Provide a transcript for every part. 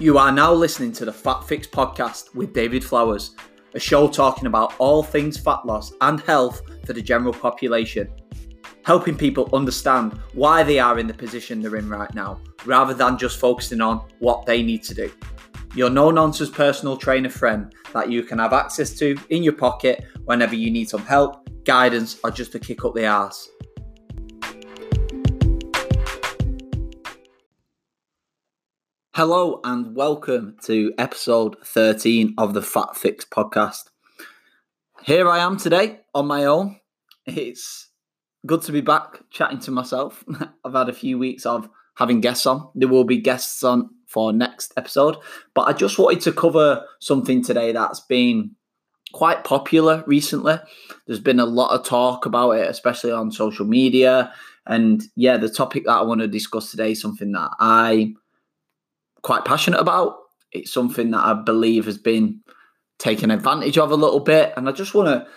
You are now listening to the Fat Fix podcast with David Flowers, a show talking about all things fat loss and health for the general population, helping people understand why they are in the position they're in right now, rather than just focusing on what they need to do. Your no nonsense personal trainer friend that you can have access to in your pocket whenever you need some help, guidance, or just to kick up the arse. Hello and welcome to episode 13 of the Fat Fix podcast. Here I am today on my own. It's good to be back chatting to myself. I've had a few weeks of having guests on. There will be guests on for next episode, but I just wanted to cover something today that's been quite popular recently. There's been a lot of talk about it, especially on social media. And yeah, the topic that I want to discuss today is something that I quite passionate about. It's something that I believe has been taken advantage of a little bit, and I just want to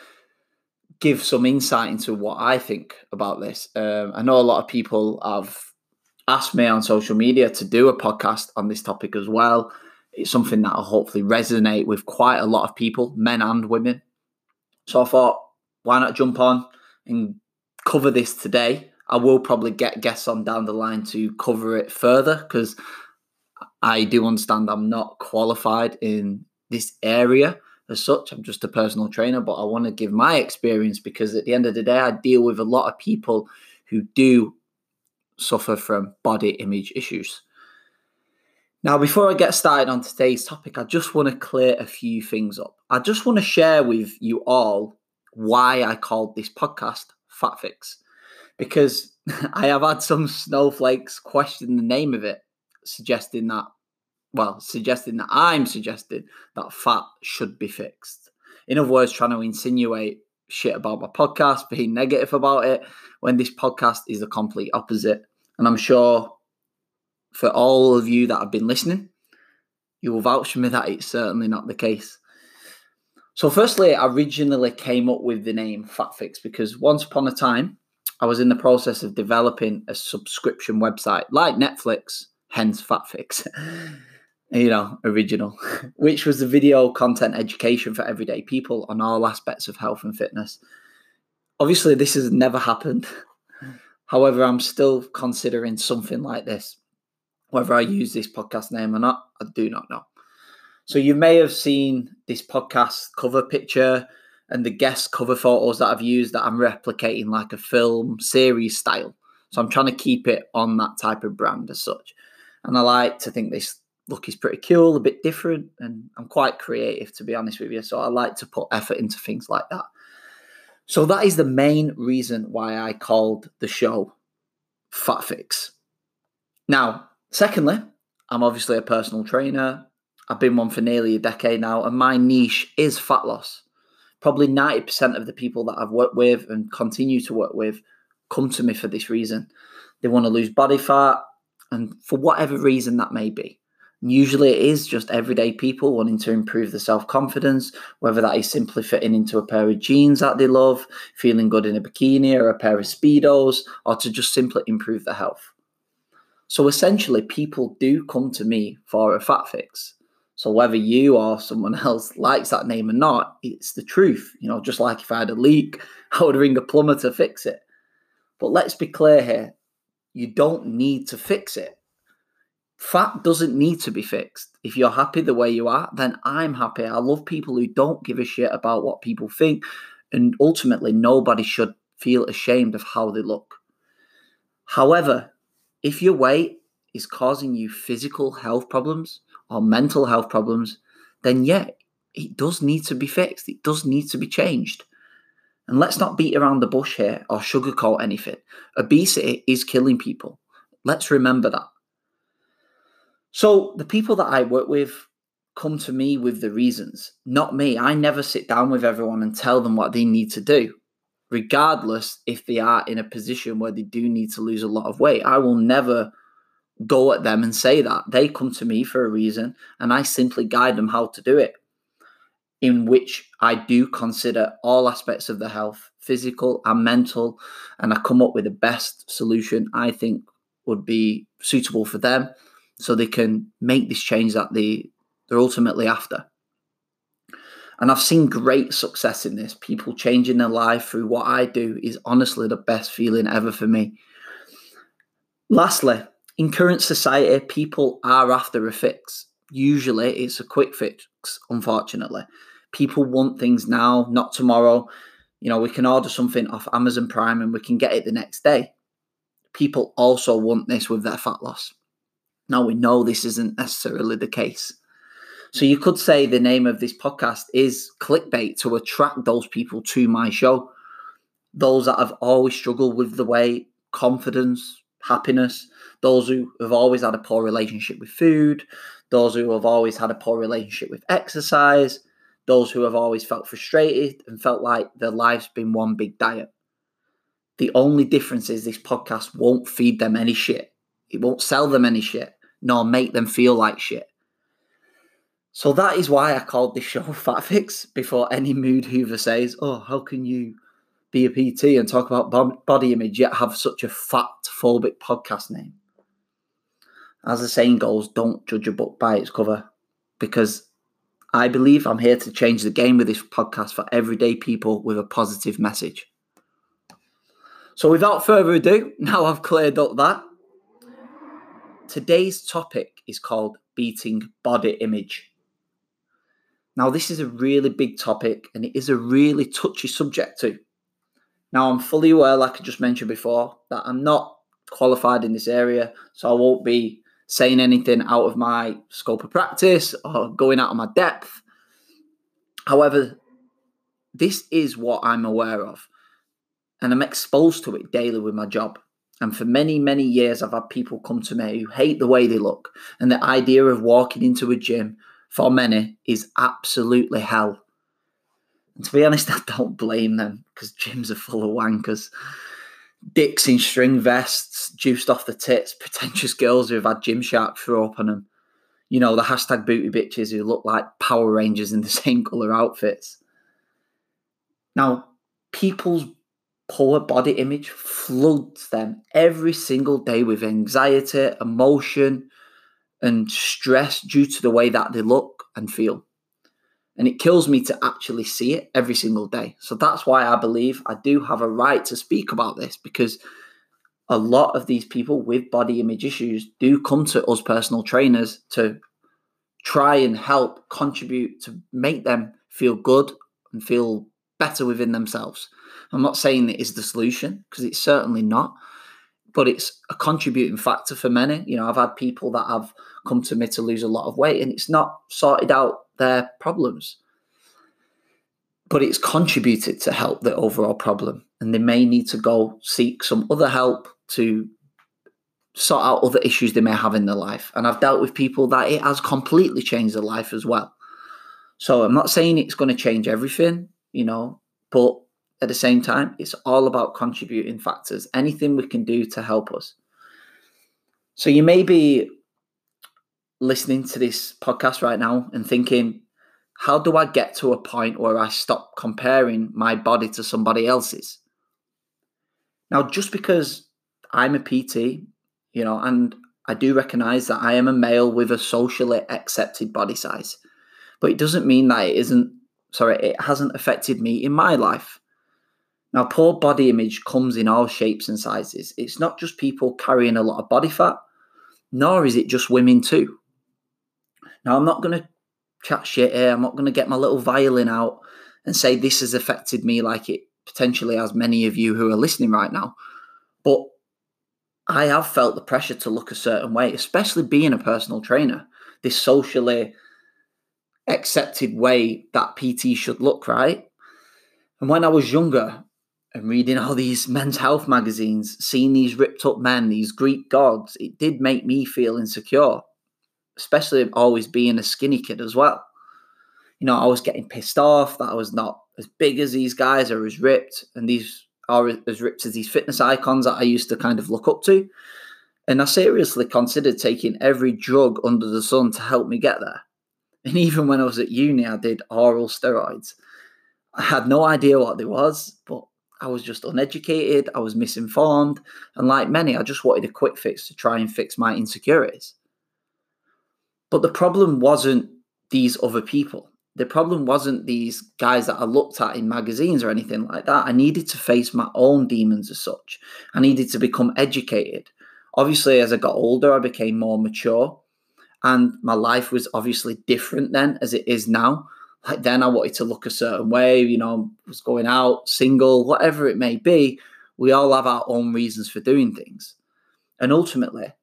give some insight into what I think about this. Um, I know a lot of people have asked me on social media to do a podcast on this topic as well. It's something that will hopefully resonate with quite a lot of people, men and women. So I thought, why not jump on and cover this today? I will probably get guests on down the line to cover it further because I do understand I'm not qualified in this area as such. I'm just a personal trainer, but I want to give my experience because at the end of the day, I deal with a lot of people who do suffer from body image issues. Now, before I get started on today's topic, I just want to clear a few things up. I just want to share with you all why I called this podcast Fat Fix because I have had some snowflakes question the name of it suggesting that, well, suggesting that I'm suggesting that fat should be fixed. In other words, trying to insinuate shit about my podcast, being negative about it, when this podcast is the complete opposite. And I'm sure for all of you that have been listening, you will vouch for me that it's certainly not the case. So, firstly, I originally came up with the name Fat Fix because once upon a time, I was in the process of developing a subscription website like Netflix hence FatFix. you know, original, which was the video content education for everyday people on all aspects of health and fitness. Obviously, this has never happened. However, I'm still considering something like this. Whether I use this podcast name or not, I do not know. So, you may have seen this podcast cover picture and the guest cover photos that I've used that I'm replicating like a film series style. So, I'm trying to keep it on that type of brand as such. And I like to think this look is pretty cool, a bit different, and I'm quite creative to be honest with you. So I like to put effort into things like that. So that is the main reason why I called the show Fat Fix. Now, secondly, I'm obviously a personal trainer. I've been one for nearly a decade now, and my niche is fat loss. Probably 90% of the people that I've worked with and continue to work with come to me for this reason. They want to lose body fat, and for whatever reason that may be. Usually it is just everyday people wanting to improve their self confidence, whether that is simply fitting into a pair of jeans that they love, feeling good in a bikini or a pair of Speedos, or to just simply improve their health. So essentially, people do come to me for a fat fix. So whether you or someone else likes that name or not, it's the truth. You know, just like if I had a leak, I would ring a plumber to fix it. But let's be clear here you don't need to fix it. Fat doesn't need to be fixed. If you're happy the way you are, then I'm happy. I love people who don't give a shit about what people think. And ultimately, nobody should feel ashamed of how they look. However, if your weight is causing you physical health problems or mental health problems, then yeah, it does need to be fixed. It does need to be changed. And let's not beat around the bush here or sugarcoat anything. Obesity is killing people. Let's remember that. So, the people that I work with come to me with the reasons, not me. I never sit down with everyone and tell them what they need to do, regardless if they are in a position where they do need to lose a lot of weight. I will never go at them and say that. They come to me for a reason, and I simply guide them how to do it in which I do consider all aspects of the health, physical and mental, and I come up with the best solution I think would be suitable for them so they can make this change that they, they're ultimately after. And I've seen great success in this. People changing their life through what I do is honestly the best feeling ever for me. Lastly, in current society, people are after a fix. Usually it's a quick fix, unfortunately. People want things now, not tomorrow. You know, we can order something off Amazon Prime and we can get it the next day. People also want this with their fat loss. Now, we know this isn't necessarily the case. So you could say the name of this podcast is clickbait to attract those people to my show. Those that have always struggled with the weight, confidence, happiness, those who have always had a poor relationship with food, those who have always had a poor relationship with exercise, those who have always felt frustrated and felt like their life's been one big diet. The only difference is this podcast won't feed them any shit. It won't sell them any shit, nor make them feel like shit. So that is why I called this show Fat Fix before any mood hoover says, Oh, how can you be a PT and talk about body image yet have such a fat phobic podcast name? As the saying goes, don't judge a book by its cover because I believe I'm here to change the game with this podcast for everyday people with a positive message. So, without further ado, now I've cleared up that, today's topic is called beating body image. Now, this is a really big topic and it is a really touchy subject too. Now, I'm fully aware, like I just mentioned before, that I'm not qualified in this area, so I won't be saying anything out of my scope of practice or going out of my depth. However, this is what I'm aware of, and I'm exposed to it daily with my job. And for many, many years, I've had people come to me who hate the way they look and the idea of walking into a gym for many is absolutely hell. And to be honest, I don't blame them because gyms are full of wankers. Dicks in string vests, juiced off the tits, pretentious girls who have had Gymshark throw up on them. You know, the hashtag booty bitches who look like Power Rangers in the same colour outfits. Now, people's poor body image floods them every single day with anxiety, emotion, and stress due to the way that they look and feel. And it kills me to actually see it every single day. So that's why I believe I do have a right to speak about this because a lot of these people with body image issues do come to us personal trainers to try and help contribute to make them feel good and feel better within themselves. I'm not saying it is the solution because it's certainly not but it's a contributing factor for many. You know, I've had people that have come to me to lose a lot of weight and it's not sorted out their problems. But it's contributed to help the overall problem. And they may need to go seek some other help to sort out other issues they may have in their life. And I've dealt with people that it has completely changed their life as well. So I'm not saying it's going to change everything, you know, but at the same time, it's all about contributing factors, anything we can do to help us. So you may be listening to this podcast right now and thinking, how do I get to a point where I stop comparing my body to somebody else's? Now, just because I'm a PT, you know, and I do recognize that I am a male with a socially accepted body size, but it doesn't mean that it isn't, sorry, it hasn't affected me in my life. Now, poor body image comes in all shapes and sizes. It's not just people carrying a lot of body fat, nor is it just women too. Now, I'm not going to chat shit here. I'm not going to get my little violin out and say this has affected me like it potentially has many of you who are listening right now. But I have felt the pressure to look a certain way, especially being a personal trainer. This socially accepted way that PT should look, right? And when I was younger, and reading all these men's health magazines, seeing these ripped up men, these Greek gods, it did make me feel insecure, especially always being a skinny kid as well. You know, I was getting pissed off that I was not as big as these guys or as ripped, and these are as ripped as these fitness icons that I used to kind of look up to. And I seriously considered taking every drug under the sun to help me get there. And even when I was at uni, I did oral steroids. I had no idea what they was, but I was just uneducated, I was misinformed, and like many, I just wanted a quick fix to try and fix my insecurities. But the problem wasn't these other people. The problem wasn't these guys that I looked at in magazines or anything like that. I needed to face my own demons as such. I needed to become educated. Obviously, as I got older, I became more mature. And my life was obviously different then as it is now. Like then I wanted to look a certain way, you know, was going out, single, whatever it may be. We all have our own reasons for doing things. And ultimately,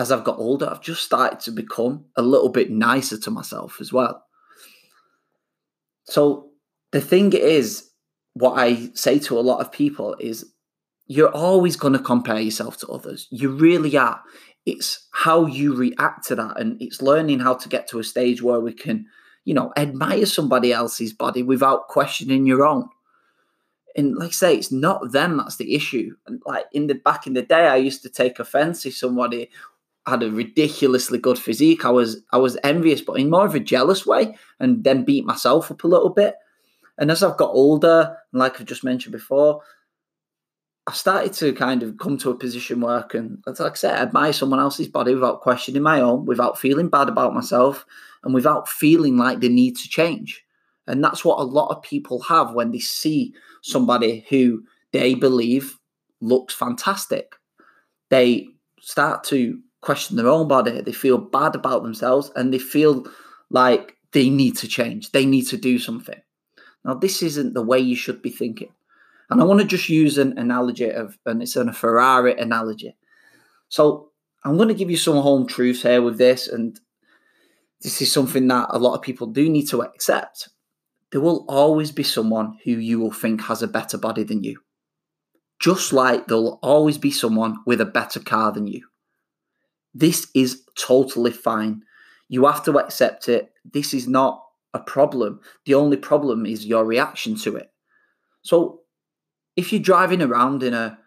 as I've got older, I've just started to become a little bit nicer to myself as well. So the thing is, what I say to a lot of people is you're always going to compare yourself to others. You really are. It's how you react to that. And it's learning how to get to a stage where we can, you know, admire somebody else's body without questioning your own. And like I say, it's not them that's the issue. And like in the back in the day, I used to take offense if somebody had a ridiculously good physique. I was I was envious, but in more of a jealous way, and then beat myself up a little bit. And as I've got older, and like I've just mentioned before, I've started to kind of come to a position where I can, like I said, admire someone else's body without questioning my own, without feeling bad about myself, and without feeling like they need to change. And that's what a lot of people have when they see somebody who they believe looks fantastic. They start to question their own body, they feel bad about themselves, and they feel like they need to change, they need to do something. Now, this isn't the way you should be thinking. And I want to just use an analogy of, and it's a Ferrari analogy. So I'm going to give you some home truths here with this, and this is something that a lot of people do need to accept. There will always be someone who you will think has a better body than you. Just like there'll always be someone with a better car than you. This is totally fine. You have to accept it. This is not a problem. The only problem is your reaction to it. So if you're driving around in a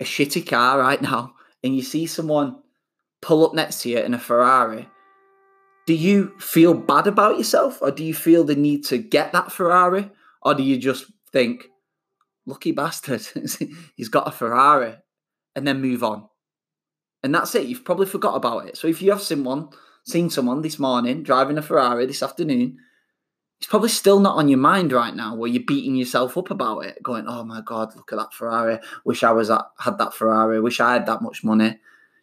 a shitty car right now and you see someone pull up next to you in a Ferrari, do you feel bad about yourself or do you feel the need to get that Ferrari? Or do you just think, lucky bastard, he's got a Ferrari, and then move on? And that's it. You've probably forgot about it. So if you have someone seen someone this morning driving a Ferrari this afternoon, it's probably still not on your mind right now where you're beating yourself up about it, going, "Oh my god, look at that Ferrari! Wish I was at, had that Ferrari. Wish I had that much money."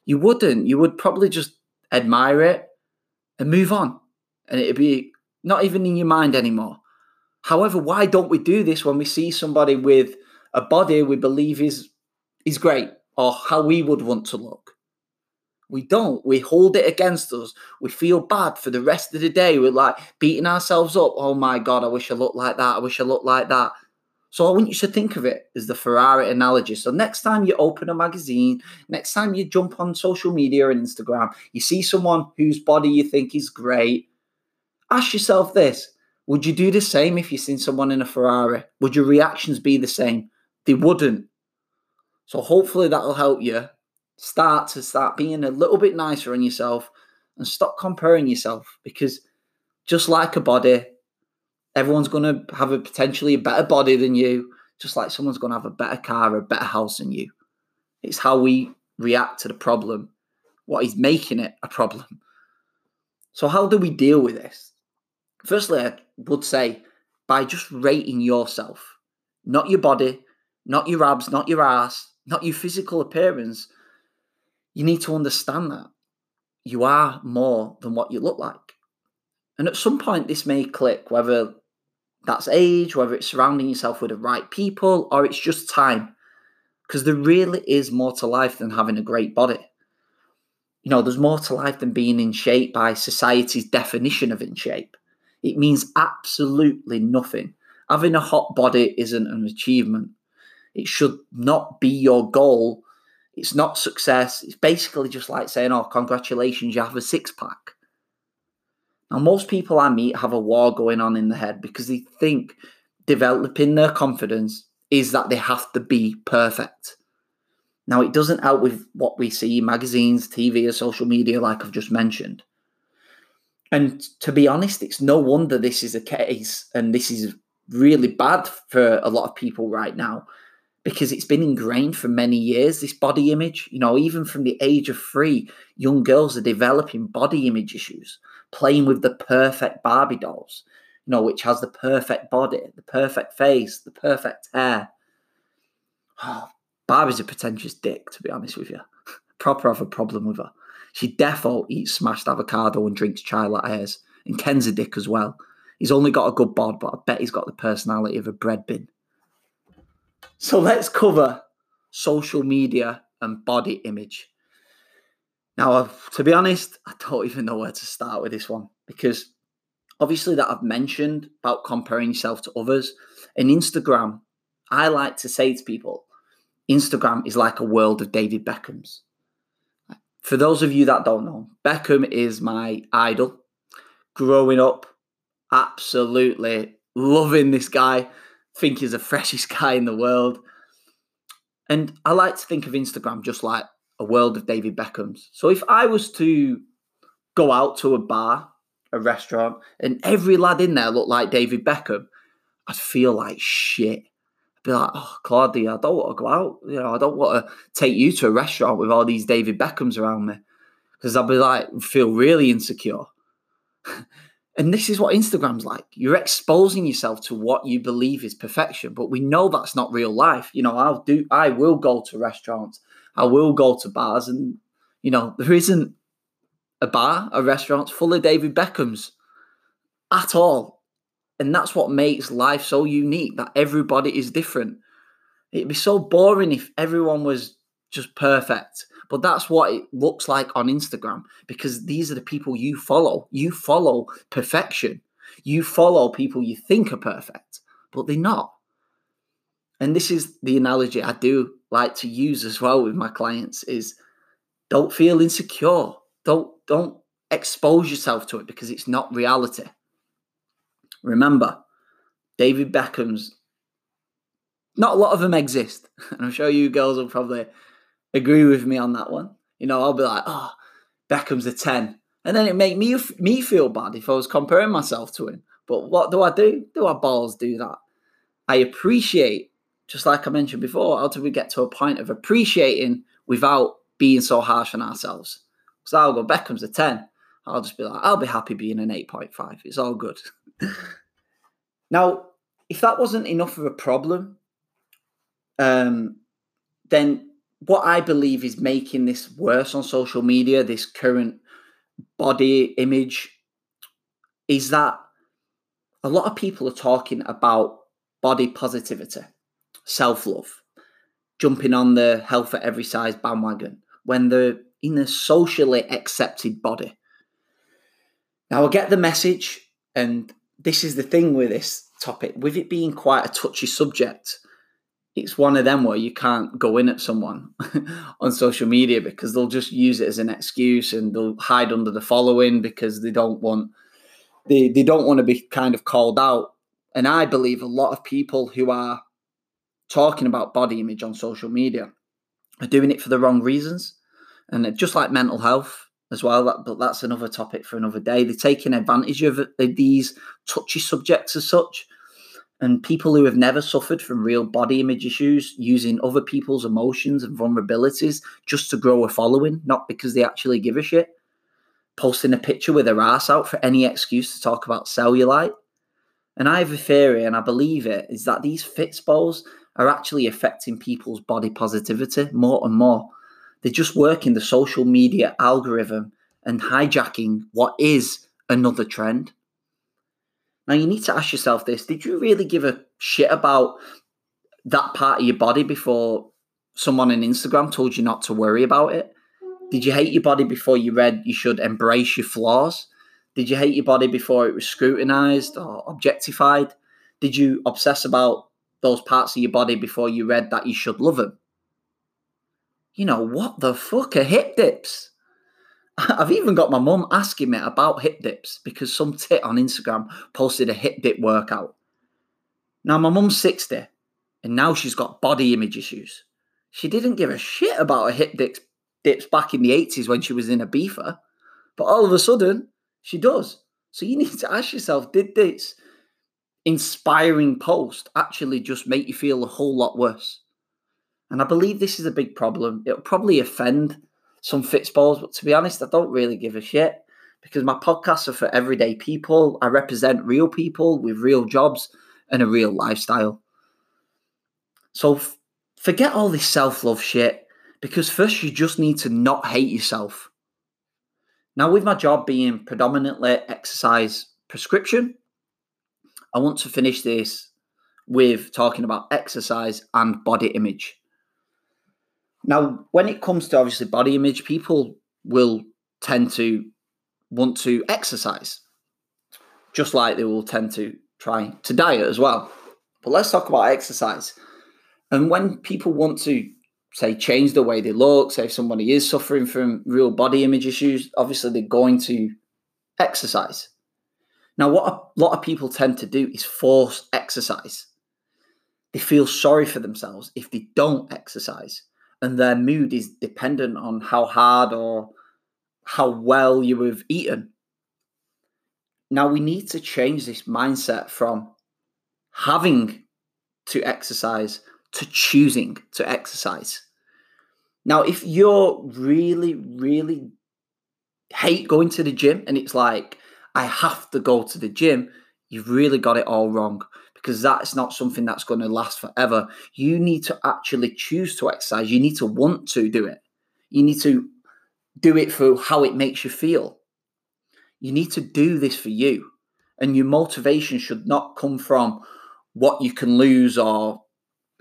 You wouldn't. You would probably just admire it and move on, and it'd be not even in your mind anymore. However, why don't we do this when we see somebody with a body we believe is is great or how we would want to look? We don't. We hold it against us. We feel bad for the rest of the day. We're like beating ourselves up. Oh my God, I wish I looked like that. I wish I looked like that. So I want you to think of it as the Ferrari analogy. So next time you open a magazine, next time you jump on social media and Instagram, you see someone whose body you think is great, ask yourself this. Would you do the same if you seen someone in a Ferrari? Would your reactions be the same? They wouldn't. So hopefully that'll help you start to start being a little bit nicer on yourself and stop comparing yourself because just like a body, everyone's going to have a potentially a better body than you, just like someone's going to have a better car or a better house than you. It's how we react to the problem, what is making it a problem. So, how do we deal with this? Firstly, I would say by just rating yourself, not your body, not your abs, not your ass, not your physical appearance, you need to understand that you are more than what you look like. And at some point, this may click, whether that's age, whether it's surrounding yourself with the right people, or it's just time. Because there really is more to life than having a great body. You know, there's more to life than being in shape by society's definition of in shape. It means absolutely nothing. Having a hot body isn't an achievement. It should not be your goal it's not success. It's basically just like saying, oh, congratulations, you have a six pack. Now, most people I meet have a war going on in the head because they think developing their confidence is that they have to be perfect. Now, it doesn't help with what we see in magazines, TV, or social media, like I've just mentioned. And to be honest, it's no wonder this is a case and this is really bad for a lot of people right now because it's been ingrained for many years, this body image. You know, even from the age of three, young girls are developing body image issues, playing with the perfect Barbie dolls, you know, which has the perfect body, the perfect face, the perfect hair. Oh, Barbie's a pretentious dick, to be honest with you. Proper have a problem with her. She defo eats smashed avocado and drinks chai lattes. And Ken's a dick as well. He's only got a good bod, but I bet he's got the personality of a bread bin. So let's cover social media and body image. Now, to be honest, I don't even know where to start with this one because obviously that I've mentioned about comparing yourself to others. In Instagram, I like to say to people, Instagram is like a world of David Beckham's. For those of you that don't know, Beckham is my idol. Growing up, absolutely loving this guy. Think he's the freshest guy in the world. And I like to think of Instagram just like a world of David Beckham's. So if I was to go out to a bar, a restaurant, and every lad in there looked like David Beckham, I'd feel like shit. I'd be like, oh, Claudia, I don't want to go out. You know, I don't want to take you to a restaurant with all these David Beckhams around me. Because I'd be like, feel really insecure. And this is what Instagram's like. You're exposing yourself to what you believe is perfection, but we know that's not real life. You know, I'll do I will go to restaurants, I will go to bars, and you know, there isn't a bar, a restaurant full of David Beckhams at all. And that's what makes life so unique that everybody is different. It'd be so boring if everyone was just perfect. But that's what it looks like on Instagram because these are the people you follow. You follow perfection. You follow people you think are perfect, but they're not. And this is the analogy I do like to use as well with my clients is don't feel insecure. Don't don't expose yourself to it because it's not reality. Remember, David Beckham's not a lot of them exist. And I'm sure you girls will probably agree with me on that one. You know, I'll be like, oh, Beckham's a 10. And then it make me me feel bad if I was comparing myself to him. But what do I do? Do I balls do that? I appreciate, just like I mentioned before, how do we get to a point of appreciating without being so harsh on ourselves? So I'll go, Beckham's a 10. I'll just be like, I'll be happy being an 8.5. It's all good. now, if that wasn't enough of a problem, um, then what I believe is making this worse on social media, this current body image, is that a lot of people are talking about body positivity, self love, jumping on the health at every size bandwagon when they're in a socially accepted body. Now, I get the message, and this is the thing with this topic, with it being quite a touchy subject it's one of them where you can't go in at someone on social media because they'll just use it as an excuse and they'll hide under the following because they don't want they, they don't want to be kind of called out. And i believe a lot of people who are talking about body image on social media are doing it for the wrong reasons. And just like mental health as well that, but that's another topic for another day. They're taking advantage of uh, these touchy subjects as such and people who have never suffered from real body image issues using other people's emotions and vulnerabilities just to grow a following, not because they actually give a shit. Posting a picture with their ass out for any excuse to talk about cellulite. And I have a theory, and I believe it, is that these fitspoles are actually affecting people's body positivity more and more. They're just working the social media algorithm and hijacking what is another trend. Now you need to ask yourself this: Did you really give a shit about that part of your body before someone on Instagram told you not to worry about it? Did you hate your body before you read you should embrace your flaws? Did you hate your body before it was scrutinized or objectified? Did you obsess about those parts of your body before you read that you should love them? You know, what the fuck are hip dips? I've even got my mum asking me about hip dips because some tit on Instagram posted a hip dip workout. Now, my mum's 60 and now she's got body image issues. She didn't give a shit about her hip dips, dips back in the 80s when she was in a beefer, but all of a sudden she does. So you need to ask yourself did this inspiring post actually just make you feel a whole lot worse? And I believe this is a big problem. It'll probably offend some Fitsballs, but to be honest, I don't really give a shit because my podcasts are for everyday people. I represent real people with real jobs and a real lifestyle. So f- forget all this self love shit because first you just need to not hate yourself. Now, with my job being predominantly exercise prescription, I want to finish this with talking about exercise and body image. Now, when it comes to obviously body image, people will tend to want to exercise, just like they will tend to try to diet as well. But let's talk about exercise. And when people want to say change the way they look, say if somebody is suffering from real body image issues, obviously they're going to exercise. Now, what a lot of people tend to do is force exercise. They feel sorry for themselves if they don't exercise, and their mood is dependent on how hard or how well you have eaten. Now, we need to change this mindset from having to exercise to choosing to exercise. Now, if you're really, really hate going to the gym and it's like, I have to go to the gym, you've really got it all wrong because that's not something that's going to last forever. You need to actually choose to exercise. You need to want to do it. You need to do it for how it makes you feel. You need to do this for you. And your motivation should not come from what you can lose or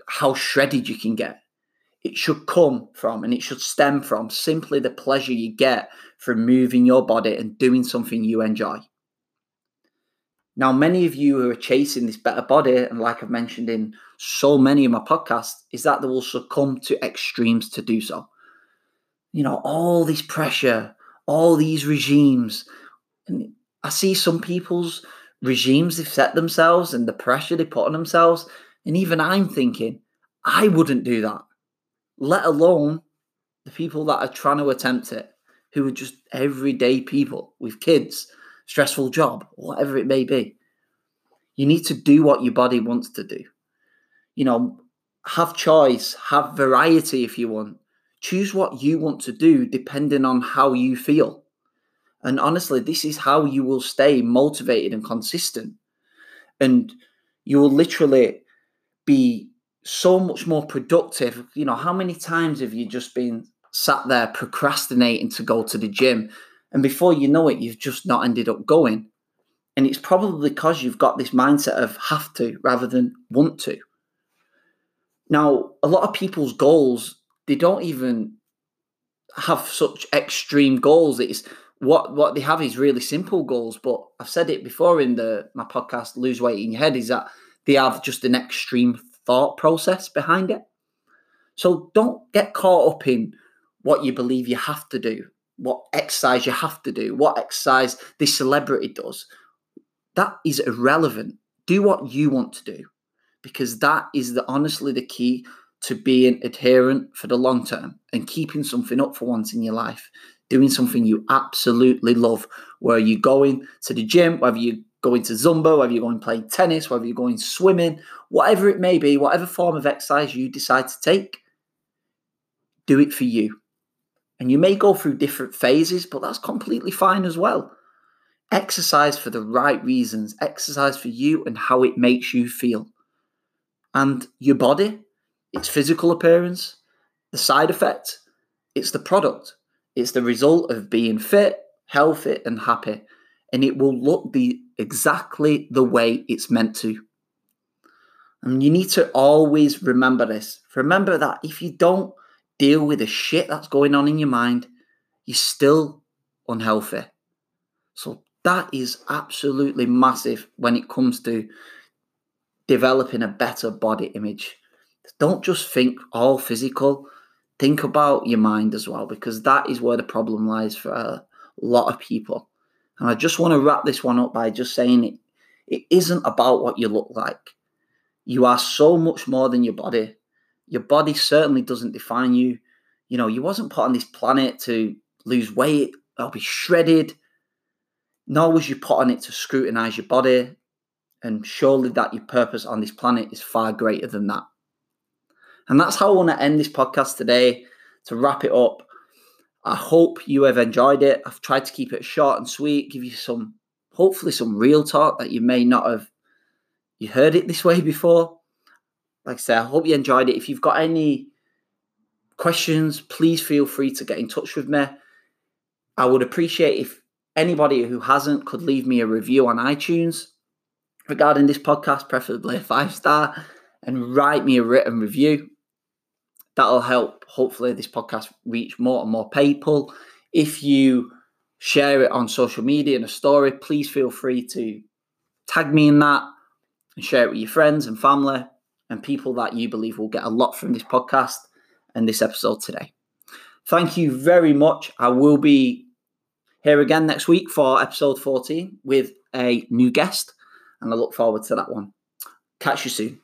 how shredded you can get. It should come from and it should stem from simply the pleasure you get from moving your body and doing something you enjoy. Now, many of you who are chasing this better body, and like I've mentioned in so many of my podcasts, is that they will succumb to extremes to do so. You know, all this pressure, all these regimes. And I see some people's regimes they've set themselves and the pressure they put on themselves and even I'm thinking, I wouldn't do that, let alone the people that are trying to attempt it, who are just everyday people with kids, stressful job, whatever it may be. You need to do what your body wants to do. You know, have choice, have variety if you want. Choose what you want to do depending on how you feel. And honestly, this is how you will stay motivated and consistent. And you will literally be so much more productive. You know, how many times have you just been sat there procrastinating to go to the gym? And before you know it, you've just not ended up going. And it's probably because you've got this mindset of have to rather than want to. Now, a lot of people's goals, they don't even have such extreme goals. It's what what they have is really simple goals. But I've said it before in the my podcast, Lose Weight in Your Head, is that they have just an extreme thought process behind it. So don't get caught up in what you believe you have to do, what exercise you have to do, what exercise this celebrity does. That is irrelevant. Do what you want to do because that is the honestly the key to being adherent for the long term and keeping something up for once in your life doing something you absolutely love where you're going to the gym whether you're going to Zumba, whether you're going playing tennis, whether you're going swimming, whatever it may be, whatever form of exercise you decide to take, do it for you. And you may go through different phases, but that's completely fine as well. Exercise for the right reasons, exercise for you and how it makes you feel. And your body, its physical appearance, the side effect, it's the product. It's the result of being fit, healthy, and happy. And it will look the exactly the way it's meant to. And you need to always remember this. Remember that if you don't deal with the shit that's going on in your mind, you're still unhealthy. So that is absolutely massive when it comes to developing a better body image. Don't just think all physical, think about your mind as well, because that is where the problem lies for a lot of people. And I just want to wrap this one up by just saying it, it isn't about what you look like. You are so much more than your body. Your body certainly doesn't define you. You know, you wasn't put on this planet to lose weight or be shredded. Nor was you put on it to scrutinize your body. And surely that your purpose on this planet is far greater than that. And that's how I want to end this podcast today to wrap it up. I hope you have enjoyed it. I've tried to keep it short and sweet, give you some, hopefully, some real talk that you may not have you heard it this way before. Like I said, I hope you enjoyed it. If you've got any questions, please feel free to get in touch with me. I would appreciate if anybody who hasn't could leave me a review on iTunes regarding this podcast, preferably a five star, and write me a written review. That'll help, hopefully, this podcast reach more and more people. If you share it on social media in a story, please feel free to tag me in that and share it with your friends and family and people that you believe will get a lot from this podcast and this episode today. Thank you very much. I will be here again next week for episode 14 with a new guest, and I look forward to that one. Catch you soon.